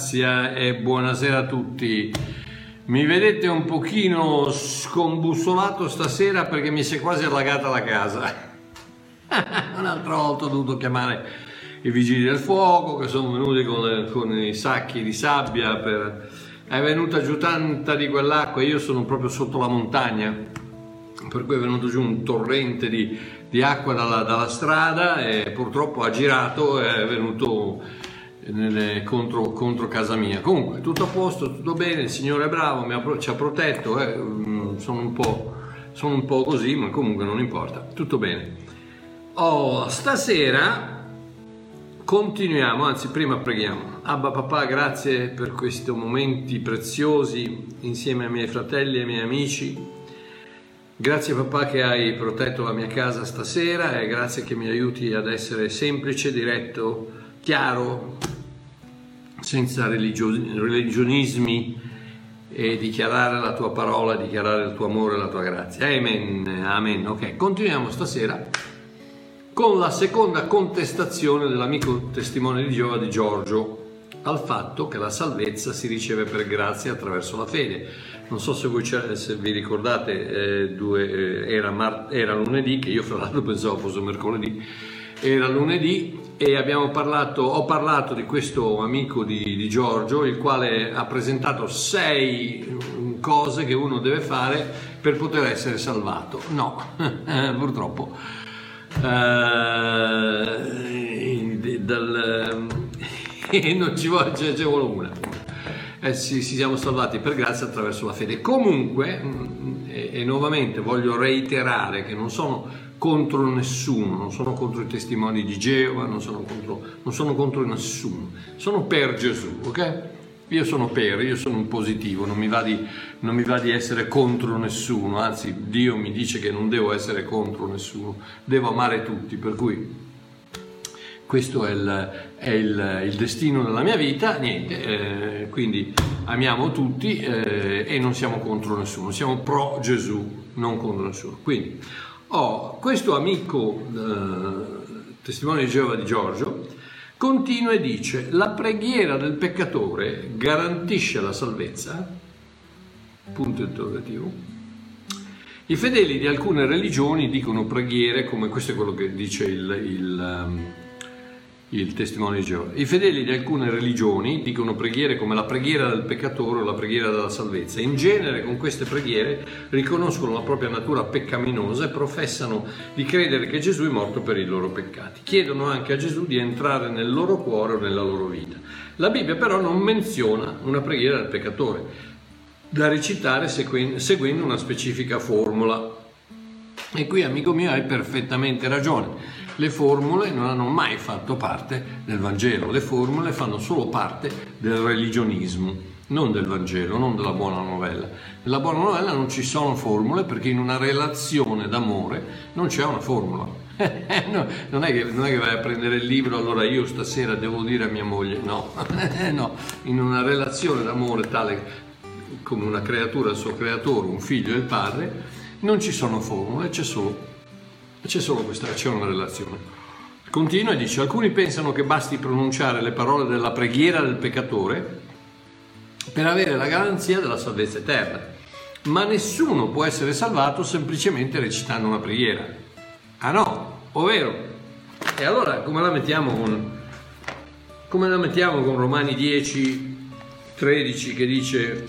grazia e buonasera a tutti. Mi vedete un pochino scombussolato stasera perché mi si è quasi allagata la casa. Un'altra volta ho dovuto chiamare i vigili del fuoco che sono venuti con, con i sacchi di sabbia per... È venuta giù tanta di quell'acqua, io sono proprio sotto la montagna, per cui è venuto giù un torrente di, di acqua dalla, dalla, strada e purtroppo ha girato e è venuto nelle, contro, contro, casa mia. Comunque tutto a posto, tutto bene, il Signore è bravo, ha, ci ha protetto, eh, mm, sono, un sono, un po', così, ma comunque non importa, tutto bene. Oh, stasera continuiamo, anzi prima preghiamo. Abba papà, grazie per questi momenti preziosi insieme ai miei fratelli e ai miei amici Grazie papà che hai protetto la mia casa stasera e grazie che mi aiuti ad essere semplice, diretto, chiaro, senza religio- religionismi e dichiarare la tua parola, dichiarare il tuo amore la tua grazia. Amen, amen. Ok, continuiamo stasera con la seconda contestazione dell'amico testimone di Giova di Giorgio al fatto che la salvezza si riceve per grazia attraverso la fede. Non so se, voi, se vi ricordate, eh, due, eh, era, mar- era, lunedì, che io fra l'altro pensavo fosse mercoledì, era lunedì e parlato, ho parlato di questo amico di, di Giorgio, il quale ha presentato sei mm, cose che uno deve fare per poter essere salvato. No, purtroppo. Uh, dal, non ci vuole, ce ne vuole una. Eh, ci, ci siamo salvati per grazia attraverso la fede. Comunque, mm, e, e nuovamente voglio reiterare che non sono contro nessuno, non sono contro i testimoni di Geova, non sono contro, non sono contro nessuno, sono per Gesù, ok? Io sono per, io sono un positivo, non mi, di, non mi, va di, essere contro nessuno, anzi Dio mi dice che non devo essere contro nessuno, devo amare tutti, per cui questo è il, è il, il destino della mia vita, niente, eh, quindi amiamo tutti eh, e non siamo contro nessuno, siamo pro Gesù, non contro nessuno. Quindi ho questo amico eh, testimone di Geova di Giorgio, continua e dice la preghiera del peccatore garantisce la salvezza? Punto interrogativo. I fedeli di alcune religioni dicono preghiere come questo è quello che dice il, il um, il testimone di Geova. I fedeli di alcune religioni dicono preghiere come la preghiera del peccatore o la preghiera della salvezza. In genere con queste preghiere riconoscono la propria natura peccaminosa e professano di credere che Gesù è morto per i loro peccati. Chiedono anche a Gesù di entrare nel loro cuore o nella loro vita. La Bibbia però non menziona una preghiera del peccatore da recitare seguendo una specifica formula. E qui, amico mio, hai perfettamente ragione le formule non hanno mai fatto parte del Vangelo, le formule fanno solo parte del religionismo, non del Vangelo, non della buona novella. Nella buona novella non ci sono formule perché in una relazione d'amore non c'è una formula. no, non, è che, non, è che, vai a prendere il libro, allora io stasera devo dire a mia moglie, no, no, in una relazione d'amore tale come una creatura il suo creatore, un figlio e il padre, non ci sono formule, c'è solo c'è solo questa, c'è una relazione. Continua e dice, alcuni pensano che basti pronunciare le parole della preghiera del peccatore per avere la garanzia della salvezza eterna, ma nessuno può essere salvato semplicemente recitando una preghiera. Ah no, ovvero? E allora come la mettiamo con, come la mettiamo con Romani 10, 13 che dice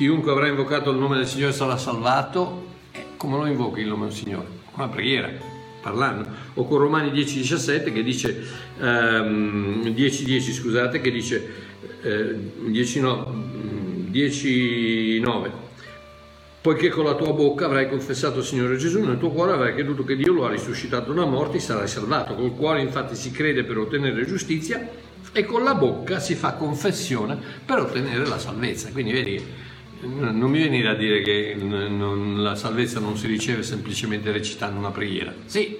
chiunque avrà invocato il nome del Signore sarà salvato come lo invochi il nome del Signore? Con la preghiera, parlando. O con Romani 10,17 che dice, um, 10, 10 scusate, che dice, eh, 10, no, 10, 9. Poiché con la tua bocca avrai confessato il Signore Gesù, nel tuo cuore avrai creduto che Dio lo ha risuscitato da morti, sarai salvato. Col cuore infatti si crede per ottenere giustizia e con la bocca si fa confessione per ottenere la salvezza. Quindi vedi non mi venire a dire che non, la salvezza non si riceve semplicemente recitando una preghiera. Sì,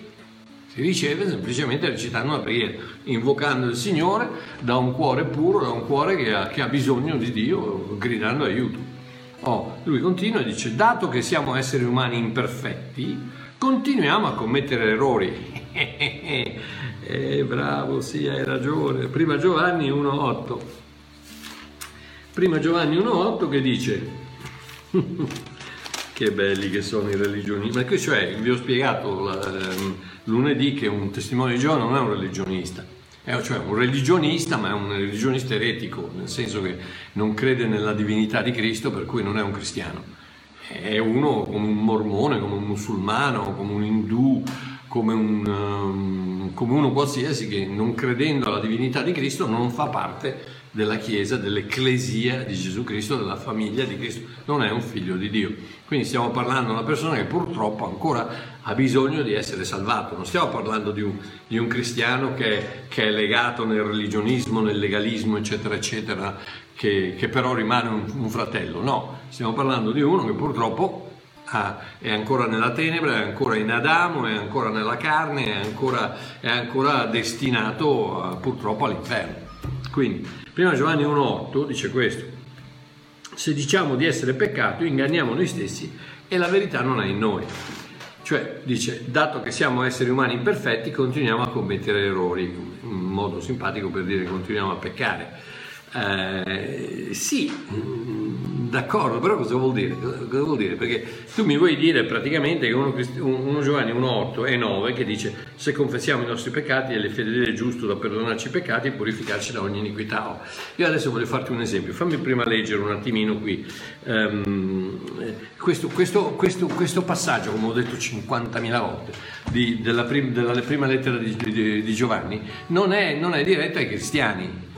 si riceve semplicemente recitando una preghiera, invocando il Signore da un cuore puro, da un cuore che ha, che ha bisogno di Dio, gridando aiuto. Oh, lui continua e dice, dato che siamo esseri umani imperfetti, continuiamo a commettere errori. Eh, bravo, sì, hai ragione. Prima Giovanni 1.8. Prima Giovanni 1.8 che dice, che belli che sono i religionisti, ma questo cioè, vi ho spiegato la, ehm, lunedì che un testimone di Giova non è un religionista, è cioè un religionista ma è un religionista eretico, nel senso che non crede nella divinità di Cristo per cui non è un cristiano. È uno come un mormone, come un musulmano, come un indù, come, un, um, come uno qualsiasi che non credendo alla divinità di Cristo non fa parte della Chiesa, dell'ecclesia di Gesù Cristo, della famiglia di Cristo, non è un figlio di Dio. Quindi stiamo parlando di una persona che purtroppo ancora ha bisogno di essere salvato, non stiamo parlando di un, di un cristiano che, che, è legato nel religionismo, nel legalismo, eccetera, eccetera, che, che però rimane un, un fratello, no, stiamo parlando di uno che purtroppo è ancora nella tenebra, è ancora in Adamo, è ancora nella carne, è ancora, è ancora destinato a, purtroppo all'inferno. Quindi, prima Giovanni 1.8 dice questo, se diciamo di essere peccato inganniamo noi stessi e la verità non è in noi. Cioè, dice, dato che siamo esseri umani imperfetti, continuiamo a commettere errori, un modo simpatico per dire continuiamo a peccare. Eh, sì, D'accordo, però cosa vuol dire? Cosa vuol dire? Perché tu mi vuoi dire praticamente che uno, uno Giovanni 1,8 e 9 che dice se confessiamo i nostri peccati è fedele e giusto da perdonarci i peccati e purificarci da ogni iniquità. Oh, io adesso voglio farti un esempio, fammi prima leggere un attimino qui um, questo, questo, questo, questo, passaggio, come ho detto 50.000 volte, di, della, prim, della, prima lettera di, di, di Giovanni, non è, non è diretta ai cristiani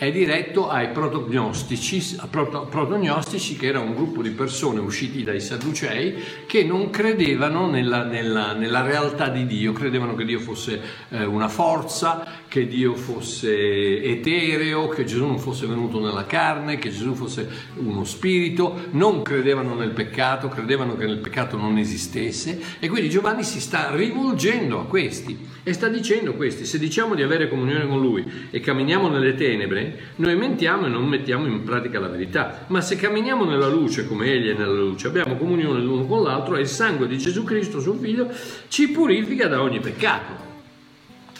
è diretto ai protognostici, protognostici, che era un gruppo di persone usciti dai Sadducei che non credevano nella, nella, nella realtà di Dio, credevano che Dio fosse eh, una forza, che Dio fosse etereo, che Gesù non fosse venuto nella carne, che Gesù fosse uno spirito, non credevano nel peccato, credevano che nel peccato non esistesse e quindi Giovanni si sta rivolgendo a questi e sta dicendo questi, se diciamo di avere comunione con Lui e camminiamo nelle tenebre, noi mentiamo e non mettiamo in pratica la verità. Ma se camminiamo nella luce come Egli è nella luce, abbiamo comunione l'uno con l'altro e il sangue di Gesù Cristo, suo Figlio, ci purifica da ogni peccato.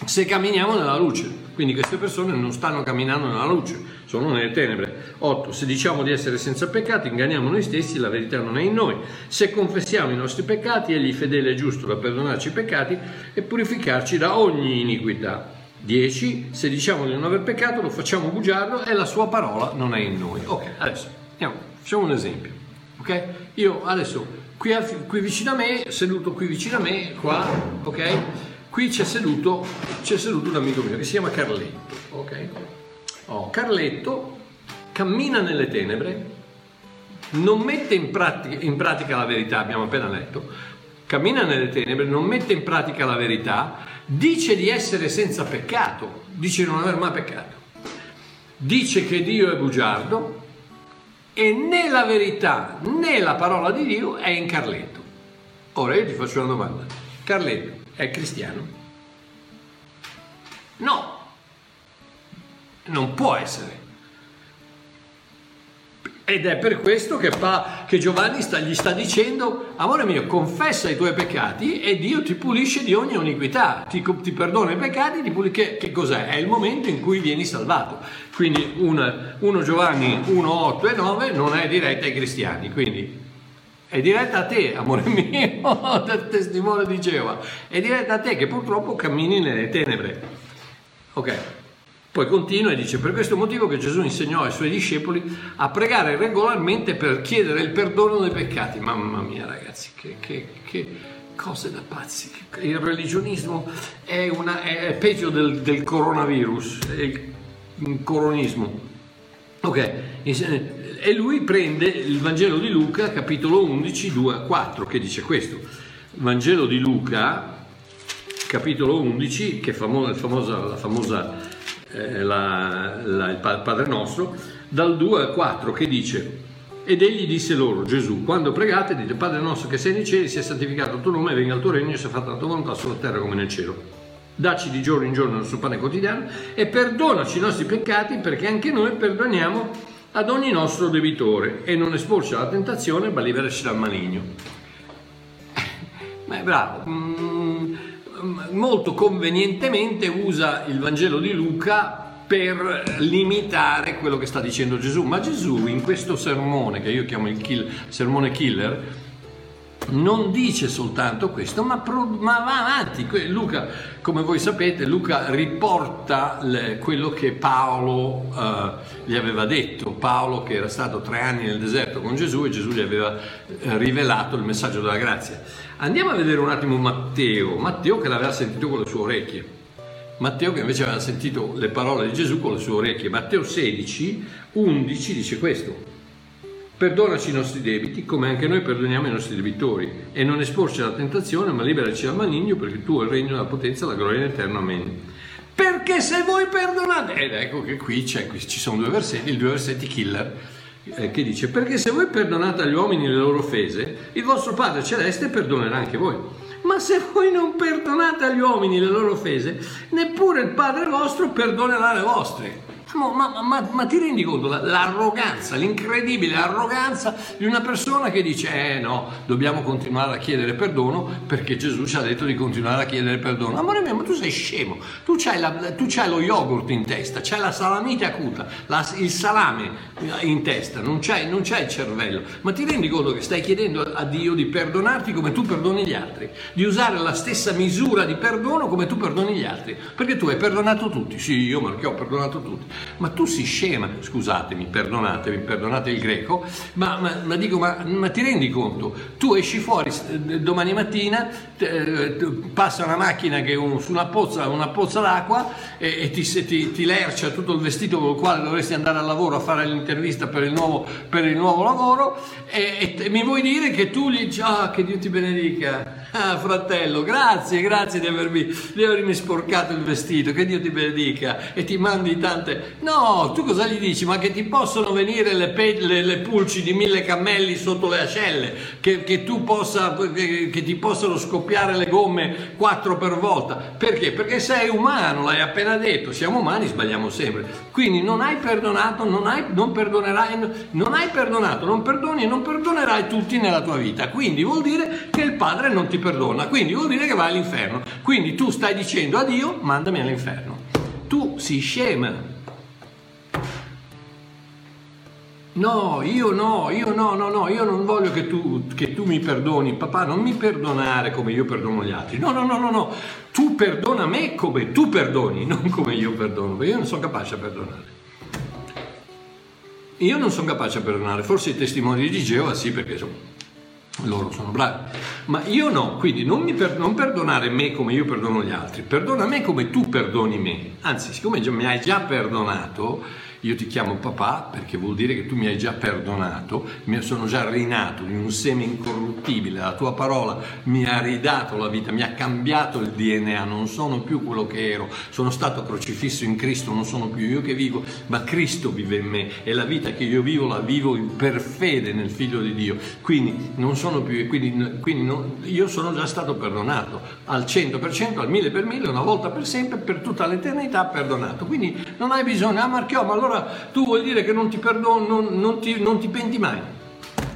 Se camminiamo nella luce, quindi queste persone non stanno camminando nella luce, sono nelle tenebre. 8. Se diciamo di essere senza peccati, inganniamo noi stessi, la verità non è in noi. Se confessiamo i nostri peccati, Egli fedele e giusto da perdonarci i peccati e purificarci da ogni iniquità. 10. Se diciamo di non aver peccato, lo facciamo bugiardo e la sua parola non è in noi. Ok, adesso andiamo, facciamo un esempio. Ok? Io adesso qui, qui vicino a me, seduto qui vicino a me, qua, ok? Qui c'è seduto, c'è seduto un amico mio che si chiama Carletto. Ok? Oh, Carletto cammina nelle tenebre, non mette in pratica, in pratica la verità, abbiamo appena letto, cammina nelle tenebre, non mette in pratica la verità, dice di essere senza peccato, dice di non aver mai peccato, dice che Dio è bugiardo e né la verità né la parola di Dio è in Carletto. Ora io ti faccio una domanda, Carletto è cristiano? No, non può essere. Ed è per questo che, pa, che Giovanni sta, gli sta dicendo, amore mio, confessa i tuoi peccati e Dio ti pulisce di ogni iniquità, ti, ti perdona i peccati, ti pulisce, che, che, cos'è? È il momento in cui vieni salvato. Quindi 1 Giovanni 1, 8 e 9 non è diretta ai cristiani, quindi è diretta a te, amore mio, del testimone di Geova, è diretta a te che purtroppo cammini nelle tenebre. Ok. Poi continua e dice, per questo motivo che Gesù insegnò ai suoi discepoli a pregare regolarmente per chiedere il perdono dei peccati. Mamma mia ragazzi, che, che, che cose da pazzi. Il religionismo è, una, è peggio del, del, coronavirus, il coronismo. Ok, e lui prende il Vangelo di Luca, capitolo 11, 2 a 4, che dice questo. Vangelo di Luca, capitolo 11, che è famosa, la famosa eh, la, la, il Padre nostro, dal 2 al 4 che dice ed egli disse loro, Gesù, quando pregate dite Padre nostro che sei nei cieli, sia santificato il tuo nome, venga il tuo regno, sia fatta la tua volontà sulla terra come nel cielo. Dacci di giorno in giorno il nostro pane quotidiano e perdonaci i nostri peccati perché anche noi perdoniamo ad ogni nostro debitore e non esporci alla tentazione ma liberaci dal maligno. Beh, bravo. Mm molto convenientemente usa il Vangelo di Luca per limitare quello che sta dicendo Gesù. Ma Gesù in questo sermone, che io chiamo il kill, sermone killer, non dice soltanto questo, ma, pro, ma, va avanti. Luca, come voi sapete, Luca riporta le, quello che Paolo eh, gli aveva detto. Paolo che era stato tre anni nel deserto con Gesù e Gesù gli aveva eh, rivelato il messaggio della grazia. Andiamo a vedere un attimo Matteo, Matteo che l'aveva sentito con le sue orecchie. Matteo che invece aveva sentito le parole di Gesù con le sue orecchie. Matteo 16, 11 dice questo. Perdonaci i nostri debiti come anche noi perdoniamo i nostri debitori e non esporci alla tentazione ma liberaci dal maligno perché tu hai il regno, la potenza la gloria in eterno. Amen. Perché se voi perdonate, ed ecco che qui, qui ci sono due versetti, i due versetti killer, eh, che dice perché se voi perdonate agli uomini le loro offese, il vostro Padre Celeste perdonerà anche voi. Ma se voi non perdonate agli uomini le loro offese, neppure il Padre vostro perdonerà le vostre. Ma, ma, ma, ma, ti rendi conto l'arroganza, l'incredibile arroganza di una persona che dice eh no, dobbiamo continuare a chiedere perdono perché Gesù ci ha detto di continuare a chiedere perdono. Amore mio, ma tu sei scemo, tu c'hai, la, tu c'hai lo yogurt in testa, c'hai la salamite acuta, la, il salame in testa, non c'hai, non c'hai il cervello. Ma ti rendi conto che stai chiedendo a Dio di perdonarti come tu perdoni gli altri, di usare la stessa misura di perdono come tu perdoni gli altri, perché tu hai perdonato tutti, sì io ma che ho perdonato tutti ma tu si scema, scusatemi, perdonatemi, perdonate il greco, ma, ma, ma dico, ma, ma, ti rendi conto? Tu esci fuori domani mattina, eh, passa una macchina che un, su una pozza, una pozza d'acqua e, e ti, ti, ti, lercia tutto il vestito con il quale dovresti andare al lavoro a fare l'intervista per il nuovo, per il nuovo lavoro e, e, mi vuoi dire che tu gli dici, ah, che Dio ti benedica, ah, fratello, grazie, grazie di avermi, di avermi sporcato il vestito, che Dio ti benedica e ti mandi tante No, tu cosa gli dici? Ma che ti possono venire le, pe- le, le pulci di mille cammelli sotto le ascelle? Che, che, possa, che, che, ti possano scoppiare le gomme quattro per volta? Perché? Perché sei umano, l'hai appena detto, siamo umani, sbagliamo sempre. Quindi non hai perdonato, non, hai, non perdonerai, non hai perdonato, non perdoni e non perdonerai tutti nella tua vita. Quindi vuol dire che il Padre non ti perdona, quindi vuol dire che vai all'inferno. Quindi tu stai dicendo a Dio, mandami all'inferno. Tu si scema No, io no, io no, no, no, io non voglio che tu, che tu, mi perdoni, papà, non mi perdonare come io perdono gli altri. No, no, no, no, no, tu perdona me come tu perdoni, non come io perdono, perché io non sono capace a perdonare. Io non sono capace a perdonare, forse i testimoni di Geova sì, perché sono, loro sono bravi, ma io no, quindi non, per, non perdonare me come io perdono gli altri, perdona me come tu perdoni me. Anzi, siccome mi hai già perdonato, io ti chiamo papà perché vuol dire che tu mi hai già perdonato, mi sono già rinato in un seme incorruttibile, la tua parola mi ha ridato la vita, mi ha cambiato il DNA, non sono più quello che ero, sono stato crocifisso in Cristo, non sono più io che vivo, ma Cristo vive in me e la vita che io vivo la vivo per fede nel Figlio di Dio. Quindi non sono più, quindi, quindi non, io sono già stato perdonato al 100%, al 1000 per 1000, una volta per sempre, per tutta l'eternità perdonato. Quindi non hai bisogno, ah Marchiò, ma allora allora tu vuoi dire che non ti perdono, non, non, ti, non ti penti mai?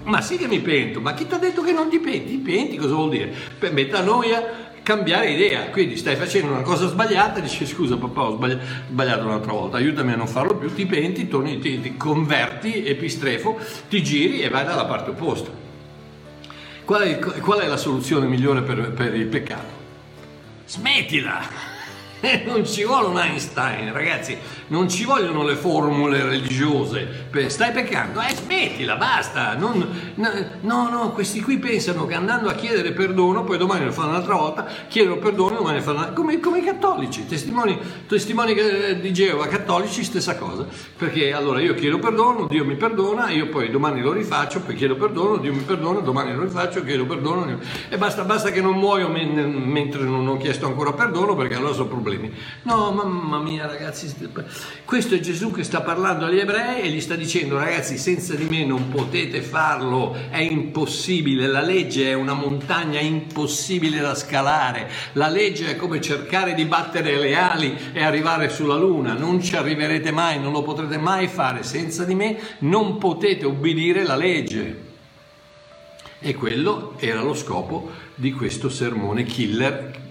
Ma sì che mi pento, ma chi ti ha detto che non ti penti? Ti penti cosa vuol dire? Per metanoia cambiare idea, quindi stai facendo una cosa sbagliata, dici scusa papà ho sbagliato un'altra volta, aiutami a non farlo più, ti penti, torni, ti, ti converti, epistrefo, ti giri e vai dalla parte opposta. Qual è, qual è la soluzione migliore per, per il peccato? Smettila! non ci vuole un Einstein, ragazzi, non ci vogliono le formule religiose. Stai peccando, eh, smettila, basta. Non, no, no, questi qui pensano che andando a chiedere perdono, poi domani lo fanno un'altra volta, chiedono perdono, domani lo fanno come, come i cattolici, testimoni, testimoni di Geova cattolici, stessa cosa. Perché allora io chiedo perdono, Dio mi perdona, io poi domani lo rifaccio, poi chiedo perdono, Dio mi perdona, domani lo rifaccio, chiedo perdono. E basta, basta che non muoio mentre non ho chiesto ancora perdono, perché allora sono problemi problemi. No, mamma mia ragazzi, questo è Gesù che sta parlando agli ebrei e gli sta dicendo ragazzi senza di me non potete farlo, è impossibile, la legge è una montagna impossibile da scalare, la legge è come cercare di battere le ali e arrivare sulla luna, non ci arriverete mai, non lo potrete mai fare, senza di me non potete obbedire la legge. E quello era lo scopo di questo sermone killer.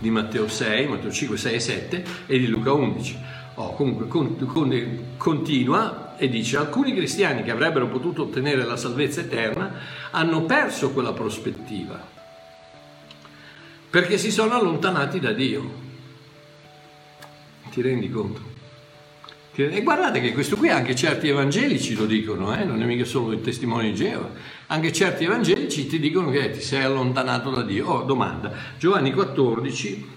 Di Matteo 6, Matteo 5, 6 e 7 e di Luca 11. Oh, comunque con, con, continua e dice alcuni cristiani che avrebbero potuto ottenere la salvezza eterna hanno perso quella prospettiva perché si sono allontanati da Dio. Ti rendi conto? E guardate che questo qui anche certi evangelici lo dicono, eh? non è mica solo il testimone di Geova, anche certi evangelici ti dicono che ti sei allontanato da Dio. Oh, domanda, Giovanni 14,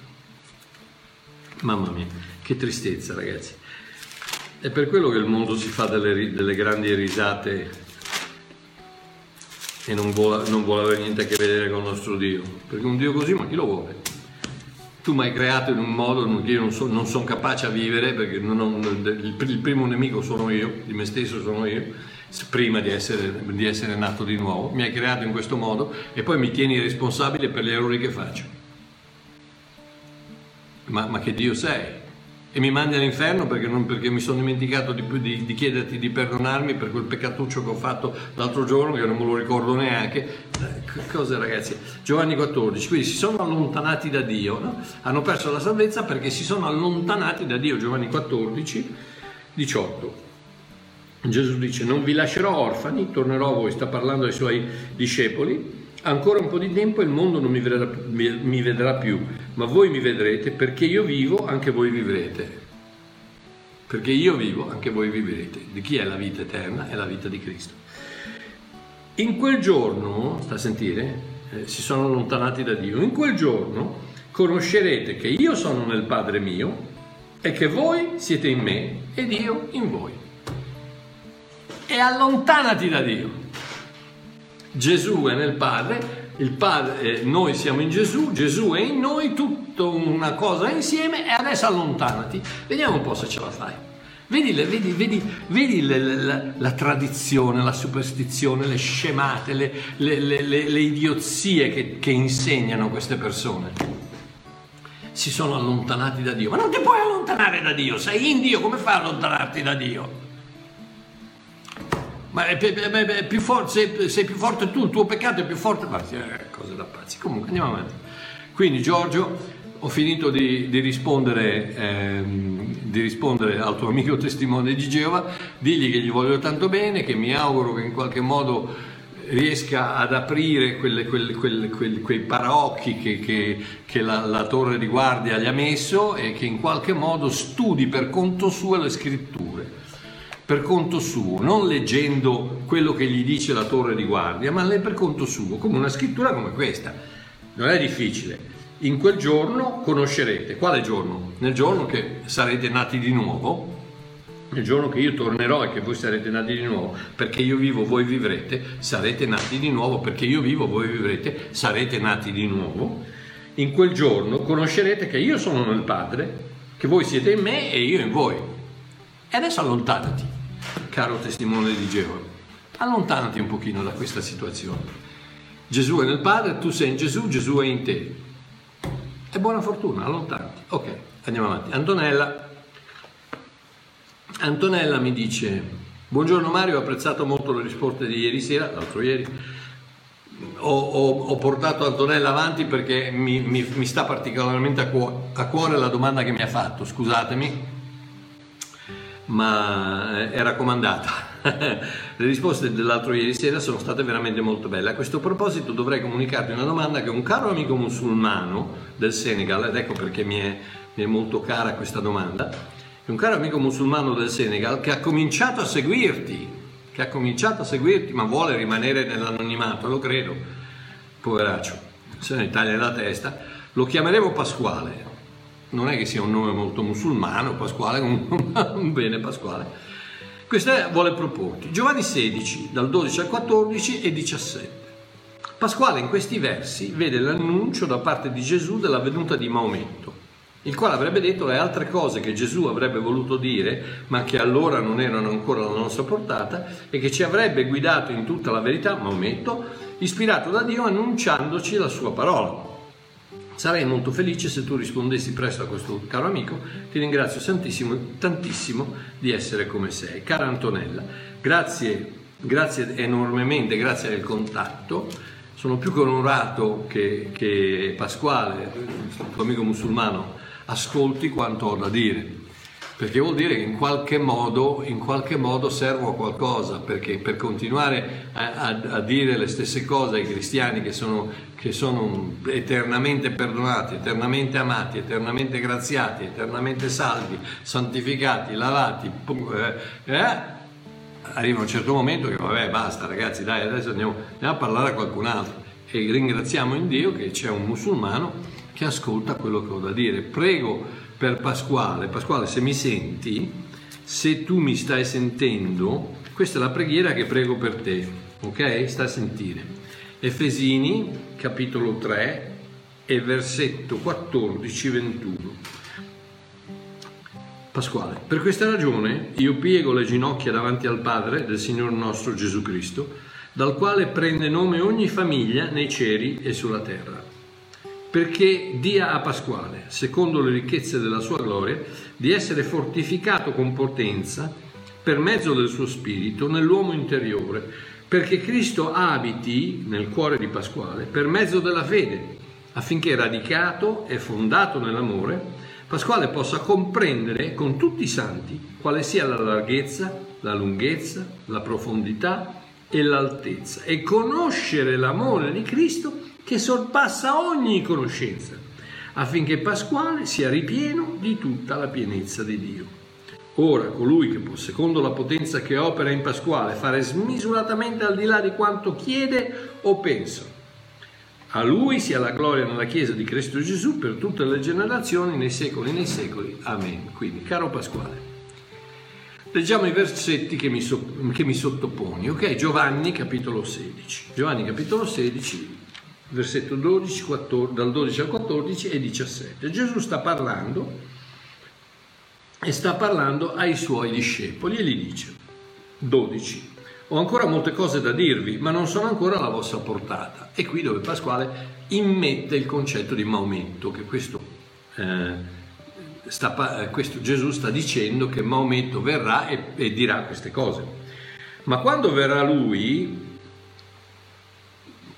mamma mia, che tristezza ragazzi. È per quello che il mondo si fa delle, delle grandi risate e non vuole, non vuole avere niente a che vedere con il nostro Dio, perché un Dio così, ma chi lo vuole? Tu mi hai creato in un modo che io non, so, non sono capace a vivere perché ho, il, il, primo nemico sono io, di me stesso sono io, prima di essere, di essere nato di nuovo, mi hai creato in questo modo e poi mi tieni responsabile per gli errori che faccio. Ma, ma che Dio sei? E mi mandi all'inferno perché, non, perché mi sono dimenticato di, di, di, chiederti di perdonarmi per quel peccatuccio che ho fatto l'altro giorno che non me lo ricordo neanche. Eh, cose ragazzi? Giovanni 14, quindi si sono allontanati da Dio, no? hanno perso la salvezza perché si sono allontanati da Dio. Giovanni 14, 18. Gesù dice non vi lascerò orfani, tornerò a voi, sta parlando ai suoi discepoli Ancora un po' di tempo il mondo non mi vedrà, mi vedrà più, ma voi mi vedrete perché io vivo, anche voi vivrete. Perché io vivo, anche voi vivrete. Di chi è la vita eterna? È la vita di Cristo. In quel giorno, sta a sentire, eh, si sono allontanati da Dio, in quel giorno conoscerete che io sono nel Padre mio e che voi siete in me ed io in voi. E allontanati da Dio. Gesù è nel Padre, Padre, eh, noi siamo in Gesù, Gesù è in noi, tutta una cosa insieme e adesso allontanati. Vediamo un po' se ce la fai. Vedi, vedi, vedi, vedi la, la, la, tradizione, la superstizione, le scemate, le, le, le idiozie che, che insegnano queste persone. Si sono allontanati da Dio. Ma non ti puoi allontanare da Dio, sei in Dio, come fai a allontanarti da Dio? Ma è, è, è più forte, sei, sei, più forte tu, il tuo peccato è più forte, ma eh, cose da pazzi. Comunque andiamo avanti. Quindi Giorgio, ho finito di, di, rispondere, ehm, di, rispondere, al tuo amico testimone di Geova, digli che gli voglio tanto bene, che mi auguro che in qualche modo riesca ad aprire quelle, quelle, quelle, quei paraocchi che, che, che la, la, torre di guardia gli ha messo e che in qualche modo studi per conto suo le scritture per conto suo, non leggendo quello che gli dice la torre di guardia, ma per conto suo, come una scrittura come questa. Non è difficile. In quel giorno conoscerete. Quale giorno? Nel giorno che sarete nati di nuovo, nel giorno che io tornerò e che voi sarete nati di nuovo, perché io vivo, voi vivrete, sarete nati di nuovo, perché io vivo, voi vivrete, sarete nati di nuovo. In quel giorno conoscerete che io sono nel Padre, che voi siete in me e io in voi. E adesso allontanati caro testimone di Geova, allontanati un pochino da questa situazione. Gesù è nel Padre, tu sei in Gesù, Gesù è in te. E buona fortuna, allontanati. Ok, andiamo avanti. Antonella, Antonella mi dice, buongiorno Mario, ho apprezzato molto le risposte di ieri sera, l'altro ieri. Ho, ho, ho portato Antonella avanti perché mi, mi, mi sta particolarmente a, cuore, a cuore la domanda che mi ha fatto, scusatemi, ma eh, è raccomandata. Le risposte dell'altro ieri sera sono state veramente molto belle. A questo proposito dovrei comunicarti una domanda che un caro amico musulmano del Senegal, ed ecco perché mi è, mi è molto cara questa domanda, un caro amico musulmano del Senegal che ha cominciato a seguirti, che ha cominciato a seguirti ma vuole rimanere nell'anonimato, lo credo, poveraccio, se ne taglia la testa, lo chiameremo Pasquale, non è che sia un nome molto musulmano, Pasquale, un bene Pasquale. Questa vuole proporti. Giovanni 16, dal 12 al 14 e 17. Pasquale in questi versi vede l'annuncio da parte di Gesù della venuta di Maometto, il quale avrebbe detto le altre cose che Gesù avrebbe voluto dire, ma che allora non erano ancora alla nostra portata, e che ci avrebbe guidato in tutta la verità, Maometto, ispirato da Dio annunciandoci la sua parola. Sarei molto felice se tu rispondessi presto a questo caro amico. Ti ringrazio tantissimo di essere come sei. Cara Antonella, grazie, grazie enormemente, grazie del contatto. sono più che onorato che, che Pasquale, il tuo amico musulmano, ascolti quanto ho da dire perché vuol dire che in qualche modo, in qualche modo servo a qualcosa, perché per continuare a, a, a dire le stesse cose ai cristiani che sono, che sono, eternamente perdonati, eternamente amati, eternamente graziati, eternamente salvi, santificati, lavati, eh, eh, arriva un certo momento che vabbè basta ragazzi dai adesso andiamo, andiamo a parlare a qualcun altro e ringraziamo in Dio che c'è un musulmano che ascolta quello che ho da dire. Prego per Pasquale. Pasquale, se mi senti, se tu mi stai sentendo, questa è la preghiera che prego per te, ok? Sta a sentire. Efesini, capitolo 3 e versetto 14-21. Pasquale, per questa ragione io piego le ginocchia davanti al Padre del Signore nostro Gesù Cristo, dal quale prende nome ogni famiglia nei cieli e sulla terra perché dia a Pasquale, secondo le ricchezze della sua gloria, di essere fortificato con potenza per mezzo del suo spirito nell'uomo interiore, perché Cristo abiti nel cuore di Pasquale per mezzo della fede, affinché radicato e fondato nell'amore, Pasquale possa comprendere con tutti i santi quale sia la larghezza, la lunghezza, la profondità e l'altezza e conoscere l'amore di Cristo che sorpassa ogni conoscenza, affinché Pasquale sia ripieno di tutta la pienezza di Dio. Ora colui che può, secondo la potenza che opera in Pasquale, fare smisuratamente al di là di quanto chiede o pensa. A lui sia la gloria nella Chiesa di Cristo Gesù per tutte le generazioni, nei secoli e nei secoli. Amen. Quindi, caro Pasquale, leggiamo i versetti che mi, so, che mi sottoponi. Ok, Giovanni capitolo 16. Giovanni capitolo 16, versetto 12, 14, dal 12 al 14 e 17. Gesù sta parlando e sta parlando ai suoi discepoli e gli dice 12. Ho ancora molte cose da dirvi, ma non sono ancora alla vostra portata. E qui dove Pasquale immette il concetto di Maometto, che questo, eh, sta, questo Gesù sta dicendo che Maometto verrà e, e dirà queste cose. Ma quando verrà lui,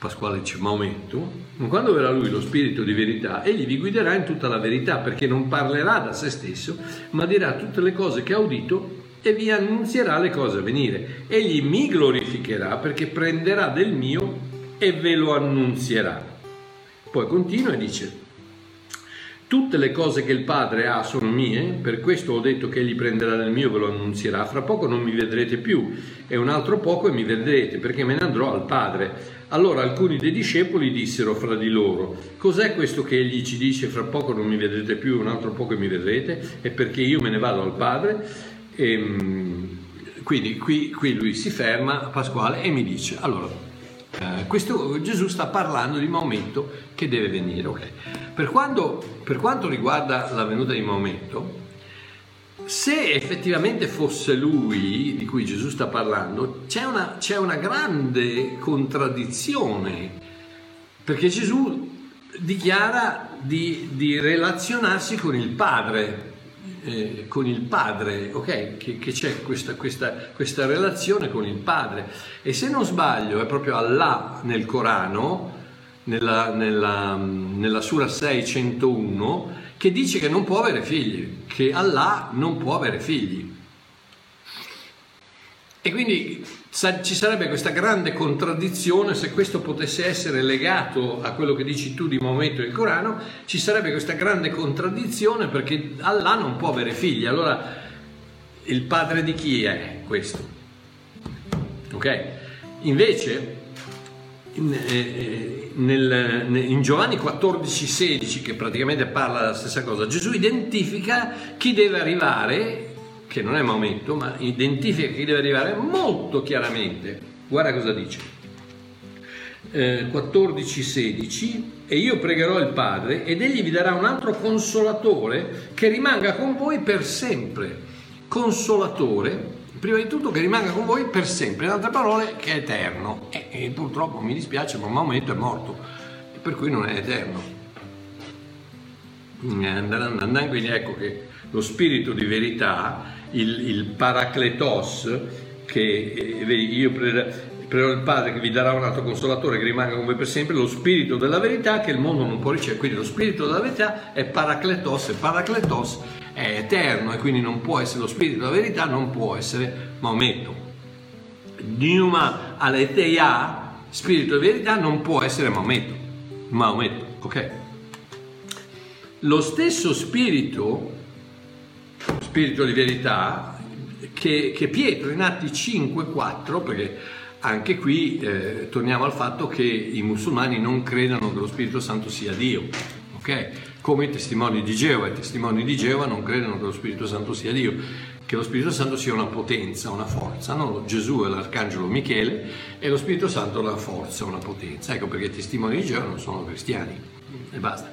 Pasquale dice Maometto, quando verrà lui lo spirito di verità, egli vi guiderà in tutta la verità perché non parlerà da se stesso, ma dirà tutte le cose che ha udito e vi annunzierà le cose a venire. Egli mi glorificherà perché prenderà del mio e ve lo annunzierà. Poi continua e dice, Tutte le cose che il Padre ha sono mie, per questo ho detto che egli prenderà del mio e ve lo annunzierà. Fra poco non mi vedrete più, e un altro poco e mi vedrete, perché me ne andrò al Padre. Allora alcuni dei discepoli dissero fra di loro, cos'è questo che egli ci dice fra poco non mi vedrete più, un altro poco mi vedrete, e perché io me ne vado al Padre? E, ehm, quindi qui, qui lui si ferma, Pasquale, e mi dice, allora, eh, questo, Gesù sta parlando di Maometto che deve venire. Okay. Per, quando, per quanto riguarda la venuta di Maometto, se effettivamente fosse lui di cui Gesù sta parlando, c'è una, c'è una grande contraddizione, perché Gesù dichiara di, di relazionarsi con il Padre, eh, con il Padre, ok? Che, che c'è questa, questa, questa, relazione con il Padre. E se non sbaglio, è proprio Allah nel Corano, nella, nella, nella Sura 601, che dice che non può avere figli, che Allah non può avere figli. E quindi ci sarebbe questa grande contraddizione, se questo potesse essere legato a quello che dici tu di momento del Corano, ci sarebbe questa grande contraddizione perché Allah non può avere figli. Allora, il padre di chi è questo? Ok? Invece, in, eh, nel, in Giovanni 14, 16, che praticamente parla della stessa cosa, Gesù identifica chi deve arrivare, che non è Maometto, ma identifica chi deve arrivare molto chiaramente. Guarda cosa dice. Eh, 14, 16 e io pregherò il Padre ed egli vi darà un altro consolatore che rimanga con voi per sempre. Consolatore prima di tutto che rimanga con voi per sempre, in altre parole che è eterno. E, e purtroppo mi dispiace, ma Maometto è morto, per cui non è eterno. Andando quindi ecco che lo spirito di verità, il, il paracletos, che eh, io prego il Padre che vi darà un altro consolatore che rimanga con voi per sempre, lo spirito della verità che il mondo non può ricevere. Quindi lo spirito della verità è paracletos e paracletos è eterno e quindi non può essere lo spirito della verità, non può essere Maometto. Numa aletheia, spirito di verità, non può essere Maometto. Maometto, ok? Lo stesso spirito, spirito di verità, che, che Pietro in Atti 5-4, perché anche qui eh, torniamo al fatto che i musulmani non credano che lo Spirito Santo sia Dio, ok? Come i testimoni di Geova, i testimoni di Geova non credono che lo Spirito Santo sia Dio, che lo Spirito Santo sia una potenza, una forza, no? Gesù è l'arcangelo Michele e lo Spirito Santo è una forza, una potenza. Ecco perché i testimoni di Geova non sono cristiani e basta.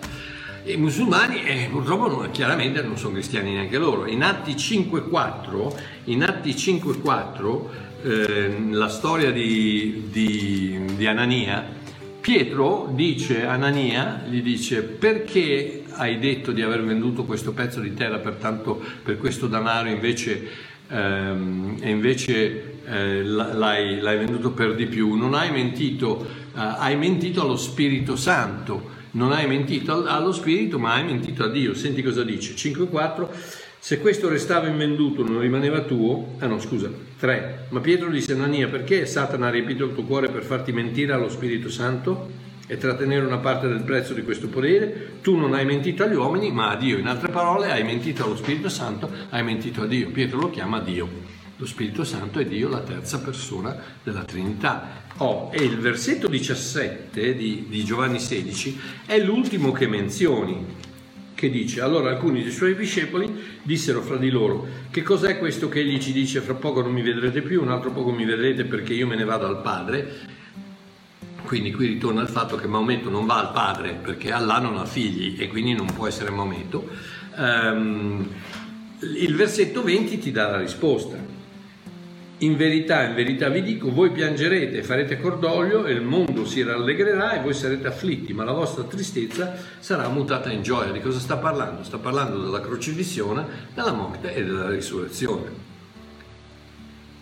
I musulmani eh, purtroppo non, chiaramente non sono cristiani neanche loro. In Atti 5.4, in Atti 5.4 eh, la storia di, di, di Anania, Pietro dice Anania, gli dice perché hai detto di aver venduto questo pezzo di terra per, tanto, per questo denaro invece, ehm, invece eh, l'hai, l'hai, venduto per di più? Non hai mentito, eh, hai mentito allo Spirito Santo, non hai mentito allo Spirito ma hai mentito a Dio. Senti cosa dice, 5.4 se questo restava invenduto non rimaneva tuo, ah no scusa, 3. Ma Pietro disse Anania, perché Satana ha riempito il tuo cuore per farti mentire allo Spirito Santo e trattenere una parte del prezzo di questo potere? Tu non hai mentito agli uomini, ma a Dio. In altre parole, hai mentito allo Spirito Santo, hai mentito a Dio. Pietro lo chiama Dio. Lo Spirito Santo è Dio, la terza persona della Trinità. Oh, e il versetto 17 di, di Giovanni 16 è l'ultimo che menzioni che dice allora alcuni dei suoi discepoli dissero fra di loro che cos'è questo che egli ci dice? Fra poco non mi vedrete più un altro poco mi vedrete perché io me ne vado al padre quindi qui ritorna il fatto che Maometto non va al padre perché Allah non ha figli e quindi non può essere Maometto. Um, il versetto 20 ti dà la risposta in verità, in verità vi dico, voi piangerete e farete cordoglio e il mondo si rallegrerà e voi sarete afflitti, ma la vostra tristezza sarà mutata in gioia. Di cosa sta parlando? Sta parlando della crocifissione, della morte e della risurrezione.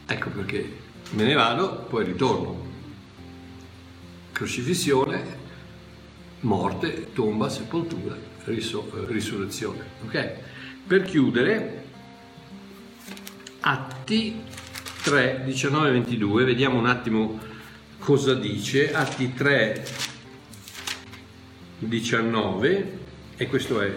Ecco perché me ne vado, poi ritorno. Crocifissione, morte, tomba, sepoltura, risurrezione. Ok? Per chiudere, atti 3, 19, 22, vediamo un attimo cosa dice, Atti 3, 19, e questo è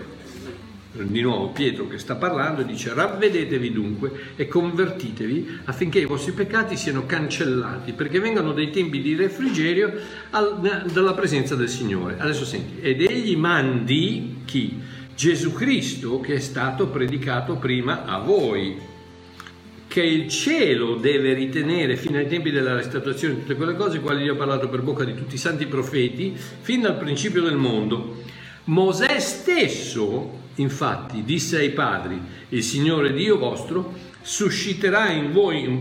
di nuovo Pietro che sta parlando dice ravvedetevi dunque e convertitevi affinché i vostri peccati siano cancellati perché vengano dei tempi di refrigerio al, dalla presenza del Signore. Adesso senti, ed egli mandi chi? Gesù Cristo che è stato predicato prima a voi che il cielo deve ritenere fino ai tempi della restaurazione tutte quelle cose, quali io ho parlato per bocca di tutti i santi profeti, fin dal principio del mondo. Mosè stesso, infatti, disse ai padri, il Signore Dio vostro susciterà in voi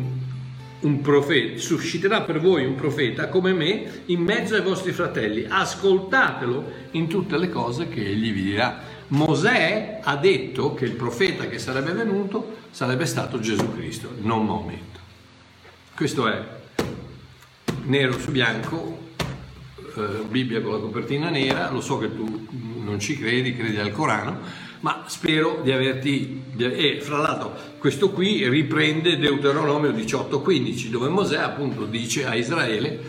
un profeta, susciterà per voi un profeta come me in mezzo ai vostri fratelli, ascoltatelo in tutte le cose che egli vi dirà. Mosè ha detto che il profeta che sarebbe venuto sarebbe stato Gesù Cristo, non Maometto. Questo è nero su bianco, eh, Bibbia con la copertina nera, lo so che tu non ci credi, credi al Corano, ma spero di averti... E fra l'altro questo qui riprende Deuteronomio 18:15, dove Mosè appunto dice a Israele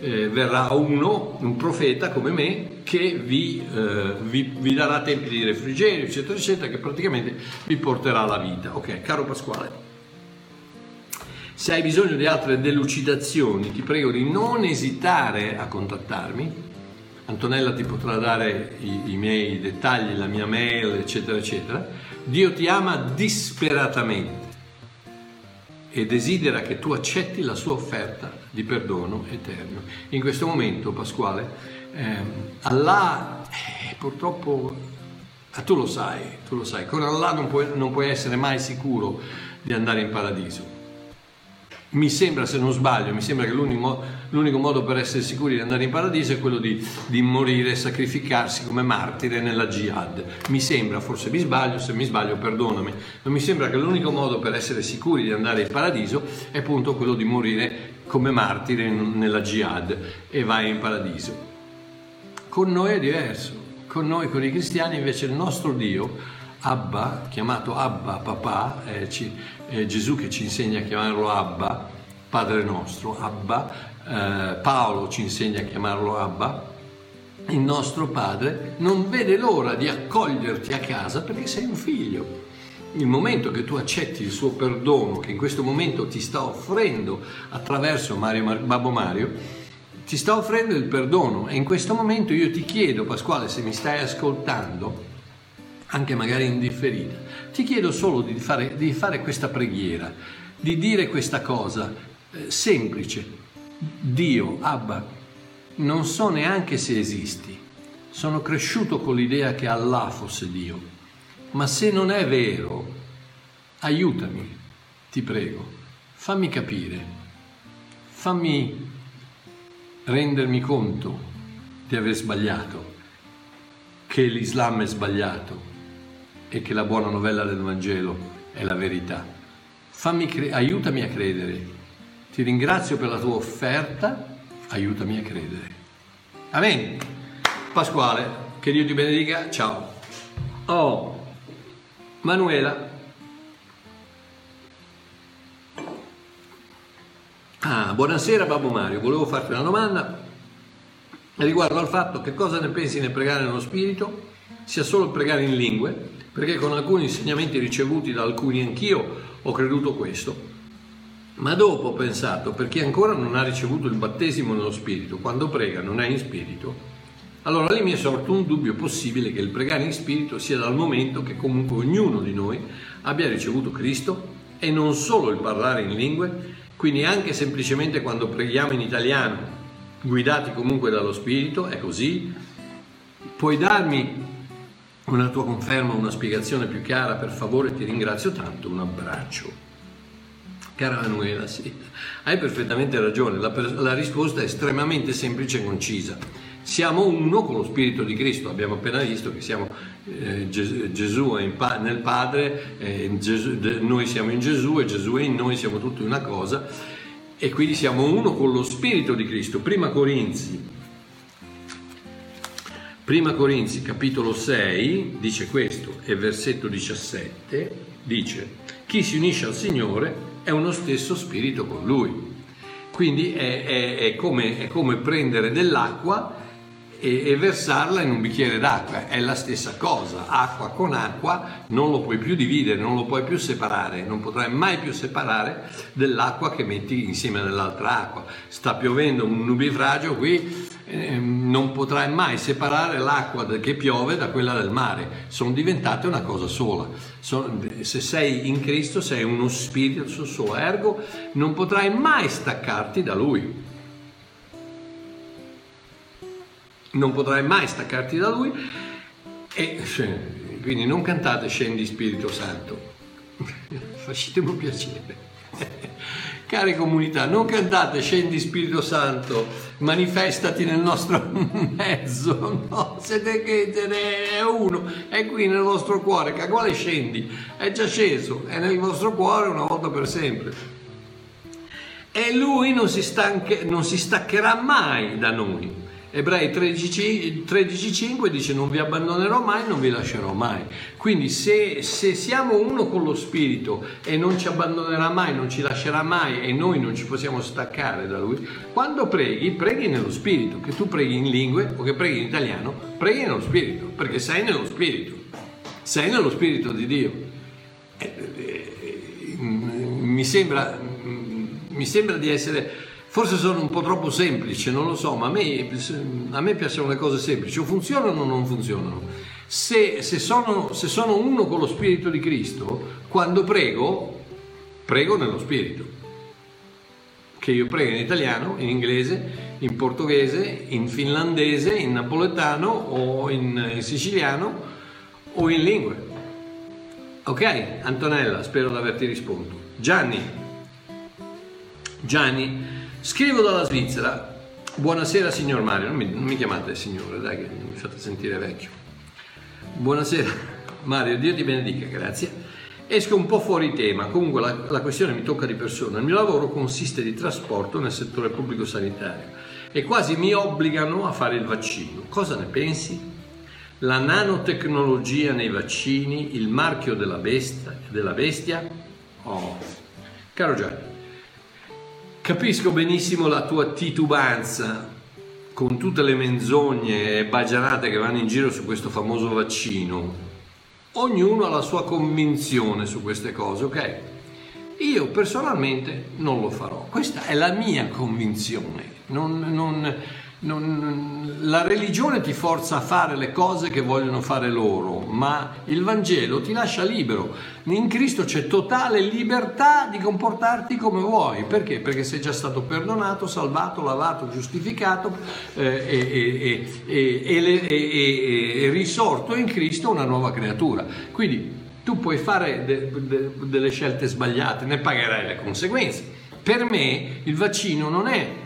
eh, verrà uno, un profeta come me, che vi, eh, vi, vi, darà tempi di refrigerio, eccetera, eccetera, che praticamente vi porterà alla vita. Ok, caro Pasquale. Se hai bisogno di altre delucidazioni, ti prego di non esitare a contattarmi. Antonella ti potrà dare i, i miei dettagli, la mia mail, eccetera, eccetera. Dio ti ama disperatamente e desidera che tu accetti la sua offerta di perdono eterno. In questo momento, Pasquale, ehm, Allah eh, purtroppo, eh, tu lo sai, tu lo sai, con Allah non puoi, non puoi essere mai sicuro di andare in paradiso. Mi sembra, se non sbaglio, mi sembra che l'unico, l'unico, modo per essere sicuri di andare in paradiso è quello di, di morire e sacrificarsi come martire nella jihad. Mi sembra, forse mi sbaglio, se mi sbaglio perdonami, ma mi sembra che l'unico modo per essere sicuri di andare in paradiso è appunto quello di morire come martire nella jihad e vai in paradiso. Con noi è diverso, con noi, con i cristiani invece il nostro Dio Abba, chiamato Abba, papà, eh, ci, eh, Gesù che ci insegna a chiamarlo Abba, Padre nostro, Abba, eh, Paolo ci insegna a chiamarlo Abba, il nostro Padre non vede l'ora di accoglierti a casa perché sei un figlio. Il momento che tu accetti il suo perdono, che in questo momento ti sta offrendo attraverso Mario, Babbo Mario, ti sta offrendo il perdono e in questo momento io ti chiedo, Pasquale, se mi stai ascoltando, anche magari indifferita. Ti chiedo solo di fare, di fare questa preghiera, di dire questa cosa eh, semplice. Dio, Abba, non so neanche se esisti. Sono cresciuto con l'idea che Allah fosse Dio. Ma se non è vero, aiutami, ti prego. Fammi capire. Fammi rendermi conto di aver sbagliato, che l'Islam è sbagliato, e che la buona novella del Vangelo è la verità. Cre- aiutami a credere. Ti ringrazio per la tua offerta, aiutami a credere. Amen. Pasquale, che Dio ti benedica. Ciao. Oh, Manuela. Ah, buonasera Babbo Mario, volevo farti una domanda riguardo al fatto che cosa ne pensi nel pregare nello spirito, sia solo pregare in lingue, perché con alcuni insegnamenti ricevuti da alcuni anch'io ho creduto questo, ma dopo ho pensato, per chi ancora non ha ricevuto il battesimo nello Spirito, quando prega non è in Spirito, allora lì mi è sorto un dubbio possibile che il pregare in Spirito sia dal momento che comunque ognuno di noi abbia ricevuto Cristo e non solo il parlare in lingue, quindi anche semplicemente quando preghiamo in italiano, guidati comunque dallo Spirito, è così. Puoi darmi una tua conferma, una spiegazione più chiara, per favore, ti ringrazio tanto, un abbraccio. Cara Manuela, sì, hai perfettamente ragione, la, la risposta è estremamente semplice e concisa. Siamo uno con lo Spirito di Cristo, abbiamo appena visto che siamo, eh, Gesù, è pa- nel Padre, eh, Gesù, noi siamo in Gesù e Gesù è in noi, siamo tutti una cosa e quindi siamo uno con lo Spirito di Cristo. Prima Corinzi Prima Corinzi capitolo 6 dice questo e versetto 17 dice chi si unisce al Signore è uno stesso spirito con Lui. Quindi è, è, è, come, è come prendere dell'acqua e, e, versarla in un bicchiere d'acqua. È la stessa cosa, acqua con acqua non lo puoi più dividere, non lo puoi più separare, non potrai mai più separare dell'acqua che metti insieme all'altra acqua. Sta piovendo un nubifragio qui, eh, non potrai mai separare l'acqua che piove da quella del mare, sono diventate una cosa sola. Se sei in Cristo sei uno spirito solo, ergo non potrai mai staccarti da Lui. non potrai mai staccarti da lui e quindi non cantate scendi Spirito Santo facetemi un piacere care comunità non cantate scendi Spirito Santo manifestati nel nostro mezzo. No siete che è uno. È qui nel vostro cuore. Che quale scendi? È già sceso. È nel vostro cuore una volta per sempre. E lui non si, stanche, non si staccherà mai da noi Ebrei 13.5 13, dice non vi abbandonerò mai, non vi lascerò mai. Quindi se, se, siamo uno con lo Spirito e non ci abbandonerà mai, non ci lascerà mai e noi non ci possiamo staccare da Lui, quando preghi, preghi nello Spirito, che tu preghi in lingue o che preghi in italiano, preghi nello Spirito, perché sei nello Spirito, sei nello Spirito di Dio. Eh, eh, mi, sembra, mi sembra di essere Forse sono un po' troppo semplice, non lo so, ma a me, a me piacciono le cose semplici, o funzionano o non funzionano. Se, se, sono, se sono uno con lo Spirito di Cristo, quando prego, prego nello Spirito. Che io prego in italiano, in inglese, in portoghese, in finlandese, in napoletano o in, in siciliano o in lingue. Ok, Antonella, spero di averti risposto. Gianni. Gianni, scrivo dalla Svizzera. Buonasera signor Mario, non mi, non mi chiamate signore, dai che mi fate sentire vecchio. Buonasera Mario, Dio ti benedica, grazie. Esco un po' fuori tema, comunque la, la, questione mi tocca di persona. Il mio lavoro consiste di trasporto nel settore pubblico sanitario e quasi mi obbligano a fare il vaccino. Cosa ne pensi? La nanotecnologia nei vaccini, il marchio della bestia? Della bestia? Oh, caro Gianni, capisco benissimo la tua titubanza con tutte le menzogne e bagianate che vanno in giro su questo famoso vaccino ognuno ha la sua convinzione su queste cose, ok? Io personalmente non lo farò, questa è la mia convinzione. Non, non, non, la religione ti forza a fare le cose che vogliono fare loro, ma il Vangelo ti lascia libero. In Cristo c'è totale libertà di comportarti come vuoi. Perché? Perché sei già stato perdonato, salvato, lavato, giustificato eh, e, e, risorto in Cristo una nuova creatura. Quindi tu puoi fare de, de, delle scelte sbagliate, ne pagherai le conseguenze. Per me il vaccino non è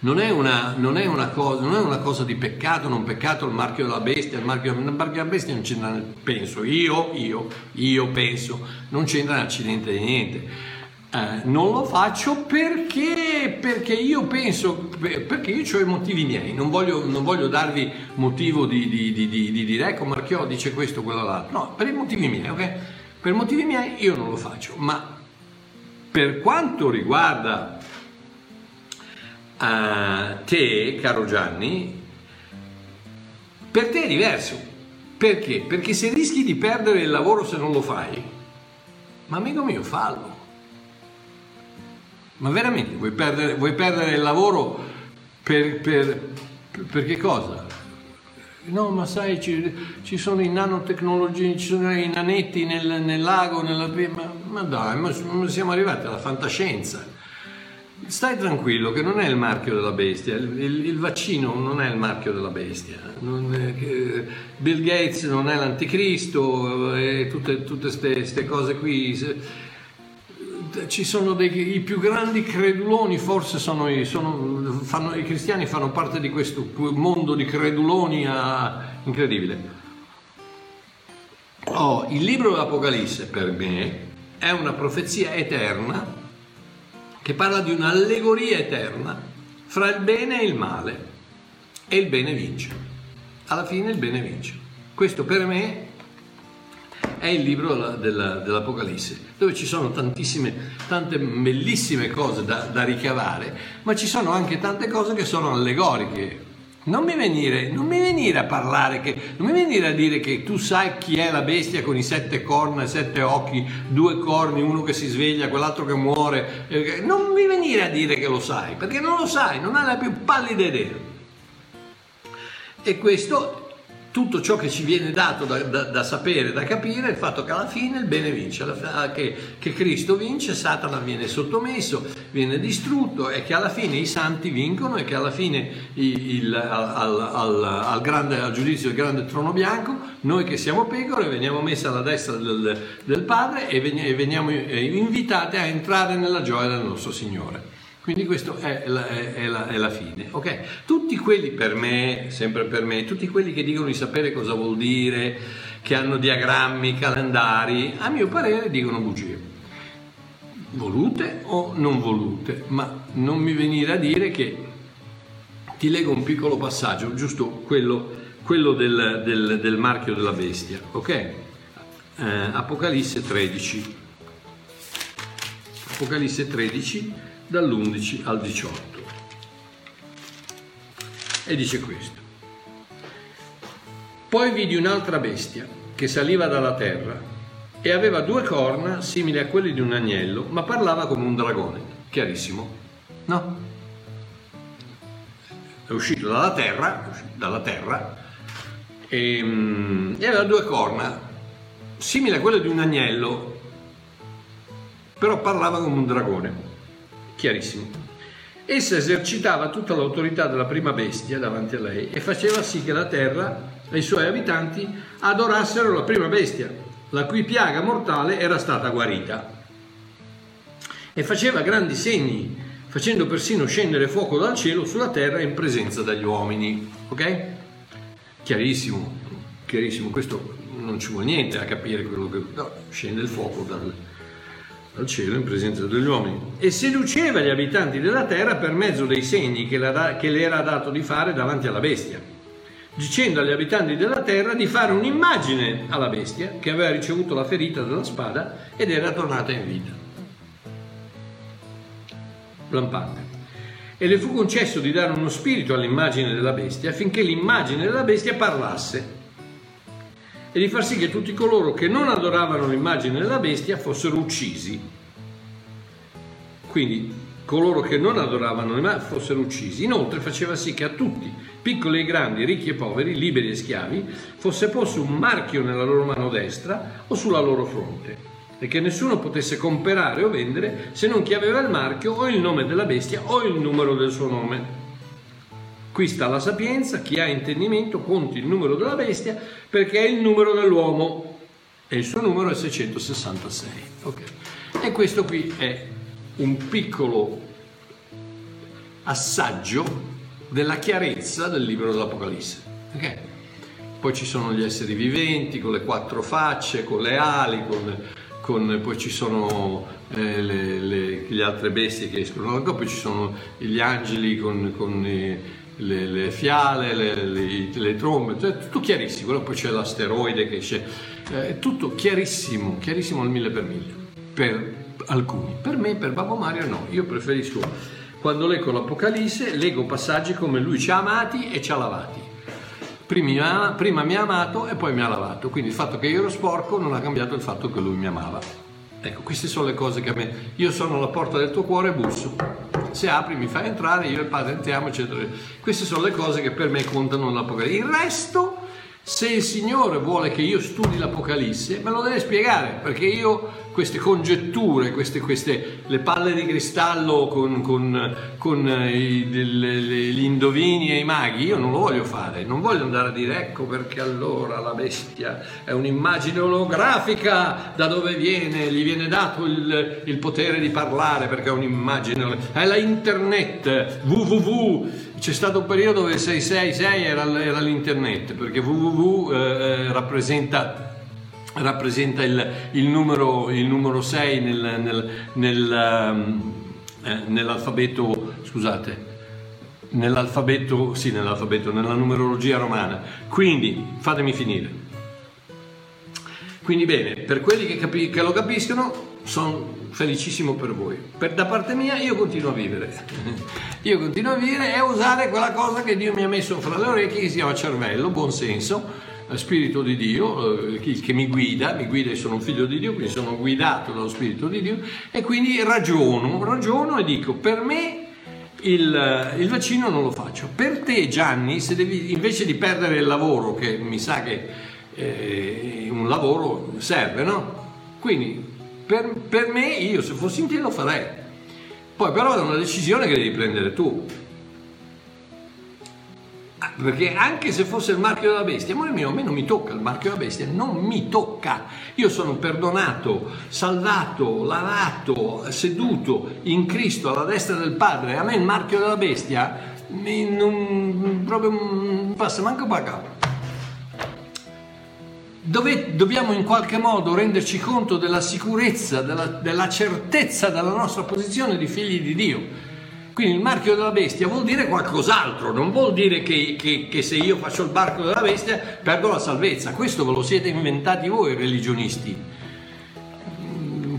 non è, una, non, è cosa, non è, una, cosa, di peccato, non peccato il marchio della bestia, il marchio, il marchio della bestia non c'entra, penso, io, io, io penso, non c'entra l'accidente di niente. Eh, non lo faccio perché, perché io penso, perché io ho i motivi miei, non voglio, non voglio darvi motivo di, di, di, di, dire ecco Marchiò dice questo, quello l'altro, no, per i motivi miei, ok? Per motivi miei io non lo faccio, ma per quanto riguarda a te, caro Gianni, per te è diverso. Perché? Perché se rischi di perdere il lavoro se non lo fai, ma amico mio, fallo. Ma veramente vuoi perdere, vuoi perdere il lavoro per, per, per, che cosa? No, ma sai, ci, ci, sono i nanotecnologie, ci sono i nanetti nel, nel lago, nella, ma, ma dai, ma siamo arrivati alla fantascienza. Stai tranquillo che non è il marchio della bestia, il, il, il vaccino non è il marchio della bestia, è, Bill Gates non è l'anticristo e tutte queste cose qui. Ci sono dei, i più grandi creduloni, forse sono, sono fanno, i cristiani fanno parte di questo mondo di creduloni a, incredibile. Oh, il libro dell'Apocalisse per me è una profezia eterna che parla di un'allegoria eterna fra il bene e il male e il bene vince. Alla fine il bene vince. Questo per me è il libro della, dell'Apocalisse, dove ci sono tantissime, tante bellissime cose da, da ricavare, ma ci sono anche tante cose che sono allegoriche, non mi, venire, non mi venire a parlare, che, non mi venire a dire che tu sai chi è la bestia con i sette corna, sette occhi, due corni, uno che si sveglia, quell'altro che muore. Eh, non mi venire a dire che lo sai, perché non lo sai, non hai la più pallida idea. E questo tutto ciò che ci viene dato da, da, da, sapere, da capire, è il fatto che alla fine il bene vince, che, che, Cristo vince, Satana viene sottomesso, viene distrutto e che alla fine i santi vincono e che alla fine il, il, al, al, al, grande, al, giudizio del grande trono bianco, noi che siamo pecore veniamo messi alla destra del, del Padre e veniamo invitati a entrare nella gioia del nostro Signore. Quindi questa è, è, è, è la, fine. Okay? Tutti quelli per me, sempre per me, tutti quelli che dicono di sapere cosa vuol dire, che hanno diagrammi, calendari, a mio parere dicono bugie. Volute o non volute, ma non mi venire a dire che ti leggo un piccolo passaggio, giusto quello, quello del, del, del, marchio della bestia. Ok? Eh, Apocalisse 13. Apocalisse 13 dall'11 al 18. E dice questo. Poi vidi un'altra bestia che saliva dalla terra e aveva due corna simili a quelle di un agnello, ma parlava come un dragone. Chiarissimo? No? È uscito dalla terra, dalla terra e, mm, e aveva due corna simili a quelle di un agnello, però parlava come un dragone chiarissimo. Essa esercitava tutta l'autorità della prima bestia davanti a lei e faceva sì che la terra e i suoi abitanti adorassero la prima bestia, la cui piaga mortale era stata guarita. e faceva grandi segni, facendo persino scendere fuoco dal cielo sulla terra in presenza degli uomini. Ok? Chiarissimo, chiarissimo, questo non ci vuole niente a capire quello che... No, scende il fuoco dal, dal cielo in presenza degli uomini e seduceva gli abitanti della terra per mezzo dei segni che, la, che le era dato di fare davanti alla bestia, dicendo agli abitanti della terra di fare un'immagine alla bestia che aveva ricevuto la ferita della spada ed era tornata in vita. Lampante. E le fu concesso di dare uno spirito all'immagine della bestia affinché l'immagine della bestia parlasse e di far sì che tutti coloro che non adoravano l'immagine della bestia fossero uccisi. Quindi coloro che non adoravano l'immagine fossero uccisi. Inoltre faceva sì che a tutti, piccoli e grandi, ricchi e poveri, liberi e schiavi, fosse posto un marchio nella loro mano destra o sulla loro fronte e che nessuno potesse comprare o vendere se non chi aveva il marchio o il nome della bestia o il numero del suo nome. Qui sta la sapienza, chi ha intendimento conti il numero della bestia perché è il numero dell'uomo e il suo numero è 666. Okay. E questo qui è un piccolo assaggio della chiarezza del libro dell'Apocalisse. Okay. Poi ci sono gli esseri viventi con le quattro facce, con le ali, con, con, poi ci sono eh, le, le, le, altre bestie che escono dal poi ci sono gli angeli con, con eh, le, le fiale, le, le, le trombe, cioè, tutto chiarissimo, poi c'è l'asteroide che c'è, eh, tutto chiarissimo, chiarissimo al mille per mille, per alcuni. Per me, per Babbo Mario no, io preferisco, quando leggo l'Apocalisse, leggo passaggi come lui ci ha amati e ci ha lavati. Prima, prima mi ha amato e poi mi ha lavato, quindi il fatto che io ero sporco non ha cambiato il fatto che lui mi amava. Ecco, queste sono le cose che a me... Io sono alla porta del tuo cuore e busso se apri mi fai entrare, io e il padre entriamo, eccetera. Queste sono le cose che per me contano nell'Apocalisse. Il resto, se il Signore vuole che io studi l'Apocalisse, me lo deve spiegare, perché io queste congetture, queste, queste, le palle di cristallo con, con, con eh, i, le, le, gli indovini e i maghi, io non lo voglio fare, non voglio andare a dire ecco perché allora la bestia è un'immagine olografica, da dove viene, gli viene dato il, il potere di parlare perché è un'immagine, è la internet, www, c'è stato un periodo dove 666 era, era l'internet perché www eh, eh rappresenta rappresenta il, il, numero, il numero 6 nel, nel, nel, um, eh, nell'alfabeto, scusate, nell'alfabeto, sì, nell'alfabeto, nella numerologia romana. Quindi, fatemi finire. Quindi bene, per quelli che, capi- che lo capiscono, sono felicissimo per voi. Per, da parte mia io continuo a vivere. io continuo a vivere e a usare quella cosa che Dio mi ha messo fra le orecchie che si chiama cervello, buon senso Spirito di Dio, eh, che mi guida, mi guida e sono un figlio di Dio, quindi sono guidato dallo Spirito di Dio e quindi ragiono, ragiono e dico per me il, il vaccino non lo faccio. Per te Gianni, se devi, invece di perdere il lavoro, che mi sa che eh, un lavoro serve, no? Quindi per, per me io se fossi in te lo farei. Poi però è una decisione che devi prendere tu perché anche se fosse il marchio della bestia, amore mio, a me non mi tocca il marchio della bestia, non mi tocca. Io sono perdonato, salvato, lavato, seduto in Cristo alla destra del Padre. A me il marchio della bestia mi, non, proprio non passa manco per capo. Dove dobbiamo in qualche modo renderci conto della sicurezza, della, della certezza della nostra posizione di figli di Dio quindi il marchio della bestia vuol dire qualcos'altro, non vuol dire che, che, che, se io faccio il marchio della bestia perdo la salvezza. Questo ve lo siete inventati voi religionisti.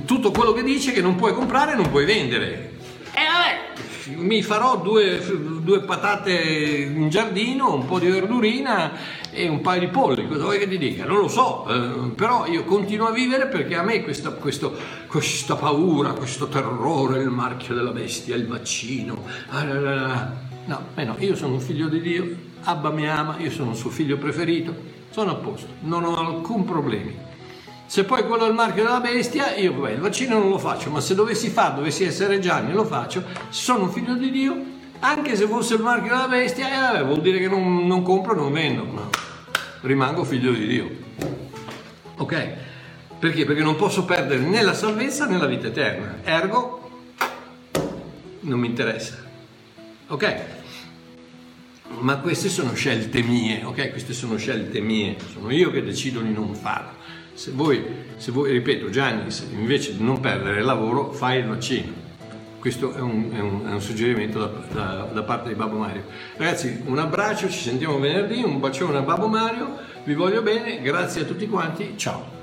Tutto quello che dice che non puoi comprare non puoi vendere. E vabbè, mi farò due, due patate in giardino, un po' di verdurina e un paio di polli, cosa vuoi che ti dica? Non lo so, eh, però io continuo a vivere perché a me questa, questo, questa paura, questo terrore, il marchio della bestia, il vaccino, ah, no, eh no, io sono un figlio di Dio, Abba mi ama, io sono il suo figlio preferito, sono a posto, non ho alcun problema. Se poi quello è il marchio della bestia, io vabbè, il vaccino non lo faccio, ma se dovessi fare, dovessi essere Gianni, lo faccio. Sono figlio di Dio, anche se fosse il marchio della bestia, eh, vabbè, vuol dire che non, non compro, non vendo, no. rimango figlio di Dio. Ok? Perché? Perché non posso perdere né la salvezza né la vita eterna. Ergo, non mi interessa. Ok? Ma queste sono scelte mie, ok? Queste sono scelte mie, sono io che decido di non farlo. Se voi, se voi ripeto, Gianni, invece di non perdere il lavoro, fai il vaccino. Questo è un, è un, è un suggerimento da, da, da, parte di Babbo Mario. Ragazzi, un abbraccio, ci sentiamo venerdì, un bacione a Babbo Mario, vi voglio bene, grazie a tutti quanti, ciao.